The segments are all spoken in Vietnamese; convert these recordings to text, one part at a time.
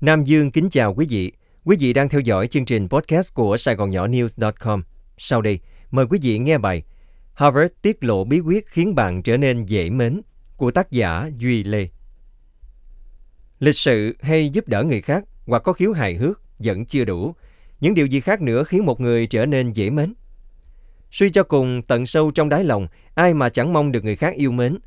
Nam Dương kính chào quý vị. Quý vị đang theo dõi chương trình podcast của Sài Gòn Nhỏ News.com. Sau đây, mời quý vị nghe bài Harvard tiết lộ bí quyết khiến bạn trở nên dễ mến của tác giả Duy Lê. Lịch sự hay giúp đỡ người khác hoặc có khiếu hài hước vẫn chưa đủ. Những điều gì khác nữa khiến một người trở nên dễ mến? Suy cho cùng, tận sâu trong đáy lòng, ai mà chẳng mong được người khác yêu mến.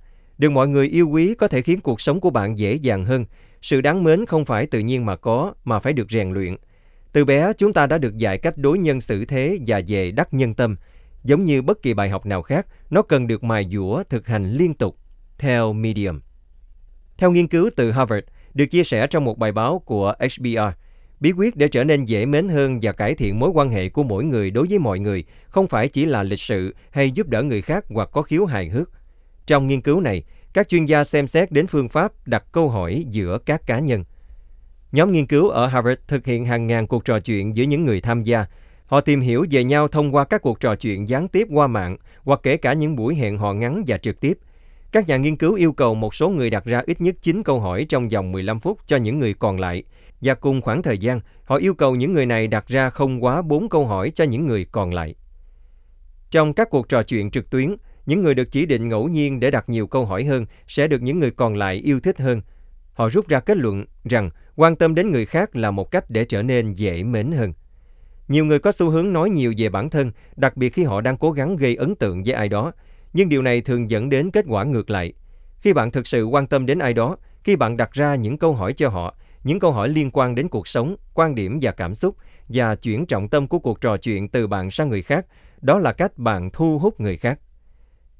Được mọi người yêu quý có thể khiến cuộc sống của bạn dễ dàng hơn. Sự đáng mến không phải tự nhiên mà có, mà phải được rèn luyện. Từ bé, chúng ta đã được dạy cách đối nhân xử thế và về đắc nhân tâm. Giống như bất kỳ bài học nào khác, nó cần được mài dũa, thực hành liên tục, theo Medium. Theo nghiên cứu từ Harvard, được chia sẻ trong một bài báo của HBR, bí quyết để trở nên dễ mến hơn và cải thiện mối quan hệ của mỗi người đối với mọi người không phải chỉ là lịch sự hay giúp đỡ người khác hoặc có khiếu hài hước. Trong nghiên cứu này, các chuyên gia xem xét đến phương pháp đặt câu hỏi giữa các cá nhân. Nhóm nghiên cứu ở Harvard thực hiện hàng ngàn cuộc trò chuyện giữa những người tham gia. Họ tìm hiểu về nhau thông qua các cuộc trò chuyện gián tiếp qua mạng hoặc kể cả những buổi hẹn hò ngắn và trực tiếp. Các nhà nghiên cứu yêu cầu một số người đặt ra ít nhất 9 câu hỏi trong vòng 15 phút cho những người còn lại và cùng khoảng thời gian, họ yêu cầu những người này đặt ra không quá 4 câu hỏi cho những người còn lại. Trong các cuộc trò chuyện trực tuyến, những người được chỉ định ngẫu nhiên để đặt nhiều câu hỏi hơn sẽ được những người còn lại yêu thích hơn. Họ rút ra kết luận rằng quan tâm đến người khác là một cách để trở nên dễ mến hơn. Nhiều người có xu hướng nói nhiều về bản thân, đặc biệt khi họ đang cố gắng gây ấn tượng với ai đó, nhưng điều này thường dẫn đến kết quả ngược lại. Khi bạn thực sự quan tâm đến ai đó, khi bạn đặt ra những câu hỏi cho họ, những câu hỏi liên quan đến cuộc sống, quan điểm và cảm xúc và chuyển trọng tâm của cuộc trò chuyện từ bạn sang người khác, đó là cách bạn thu hút người khác.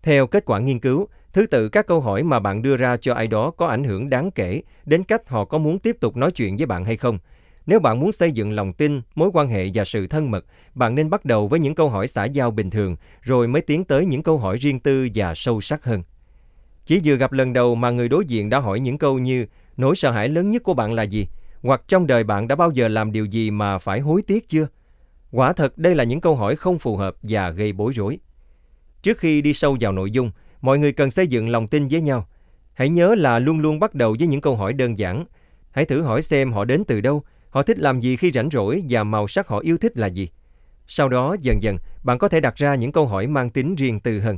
Theo kết quả nghiên cứu, thứ tự các câu hỏi mà bạn đưa ra cho ai đó có ảnh hưởng đáng kể đến cách họ có muốn tiếp tục nói chuyện với bạn hay không. Nếu bạn muốn xây dựng lòng tin, mối quan hệ và sự thân mật, bạn nên bắt đầu với những câu hỏi xã giao bình thường, rồi mới tiến tới những câu hỏi riêng tư và sâu sắc hơn. Chỉ vừa gặp lần đầu mà người đối diện đã hỏi những câu như nỗi sợ hãi lớn nhất của bạn là gì? Hoặc trong đời bạn đã bao giờ làm điều gì mà phải hối tiếc chưa? Quả thật đây là những câu hỏi không phù hợp và gây bối rối. Trước khi đi sâu vào nội dung, mọi người cần xây dựng lòng tin với nhau. Hãy nhớ là luôn luôn bắt đầu với những câu hỏi đơn giản. Hãy thử hỏi xem họ đến từ đâu, họ thích làm gì khi rảnh rỗi và màu sắc họ yêu thích là gì. Sau đó, dần dần, bạn có thể đặt ra những câu hỏi mang tính riêng tư hơn.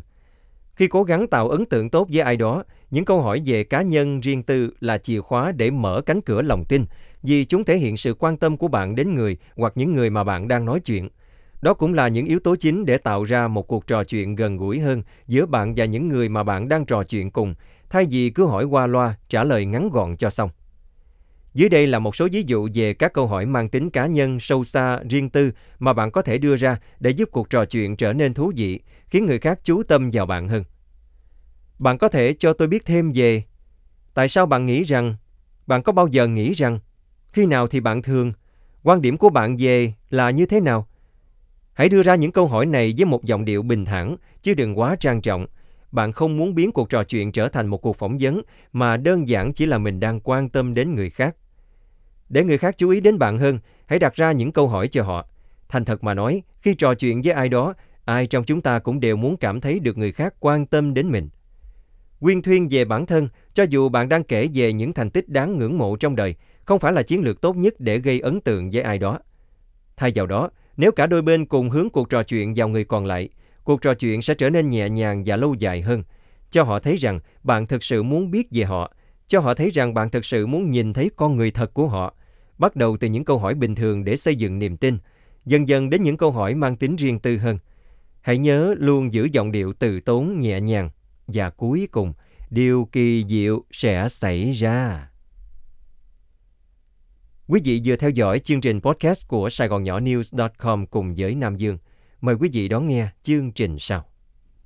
Khi cố gắng tạo ấn tượng tốt với ai đó, những câu hỏi về cá nhân riêng tư là chìa khóa để mở cánh cửa lòng tin, vì chúng thể hiện sự quan tâm của bạn đến người hoặc những người mà bạn đang nói chuyện. Đó cũng là những yếu tố chính để tạo ra một cuộc trò chuyện gần gũi hơn giữa bạn và những người mà bạn đang trò chuyện cùng, thay vì cứ hỏi qua loa, trả lời ngắn gọn cho xong. Dưới đây là một số ví dụ về các câu hỏi mang tính cá nhân, sâu xa, riêng tư mà bạn có thể đưa ra để giúp cuộc trò chuyện trở nên thú vị, khiến người khác chú tâm vào bạn hơn. Bạn có thể cho tôi biết thêm về tại sao bạn nghĩ rằng, bạn có bao giờ nghĩ rằng, khi nào thì bạn thường, quan điểm của bạn về là như thế nào? Hãy đưa ra những câu hỏi này với một giọng điệu bình thản, chứ đừng quá trang trọng. Bạn không muốn biến cuộc trò chuyện trở thành một cuộc phỏng vấn, mà đơn giản chỉ là mình đang quan tâm đến người khác. Để người khác chú ý đến bạn hơn, hãy đặt ra những câu hỏi cho họ. Thành thật mà nói, khi trò chuyện với ai đó, ai trong chúng ta cũng đều muốn cảm thấy được người khác quan tâm đến mình. Quyên thuyên về bản thân, cho dù bạn đang kể về những thành tích đáng ngưỡng mộ trong đời, không phải là chiến lược tốt nhất để gây ấn tượng với ai đó. Thay vào đó, nếu cả đôi bên cùng hướng cuộc trò chuyện vào người còn lại, cuộc trò chuyện sẽ trở nên nhẹ nhàng và lâu dài hơn. Cho họ thấy rằng bạn thực sự muốn biết về họ, cho họ thấy rằng bạn thực sự muốn nhìn thấy con người thật của họ. Bắt đầu từ những câu hỏi bình thường để xây dựng niềm tin, dần dần đến những câu hỏi mang tính riêng tư hơn. Hãy nhớ luôn giữ giọng điệu từ tốn nhẹ nhàng và cuối cùng điều kỳ diệu sẽ xảy ra. Quý vị vừa theo dõi chương trình podcast của Sài Gòn Nhỏ News.com cùng với Nam Dương. Mời quý vị đón nghe chương trình sau.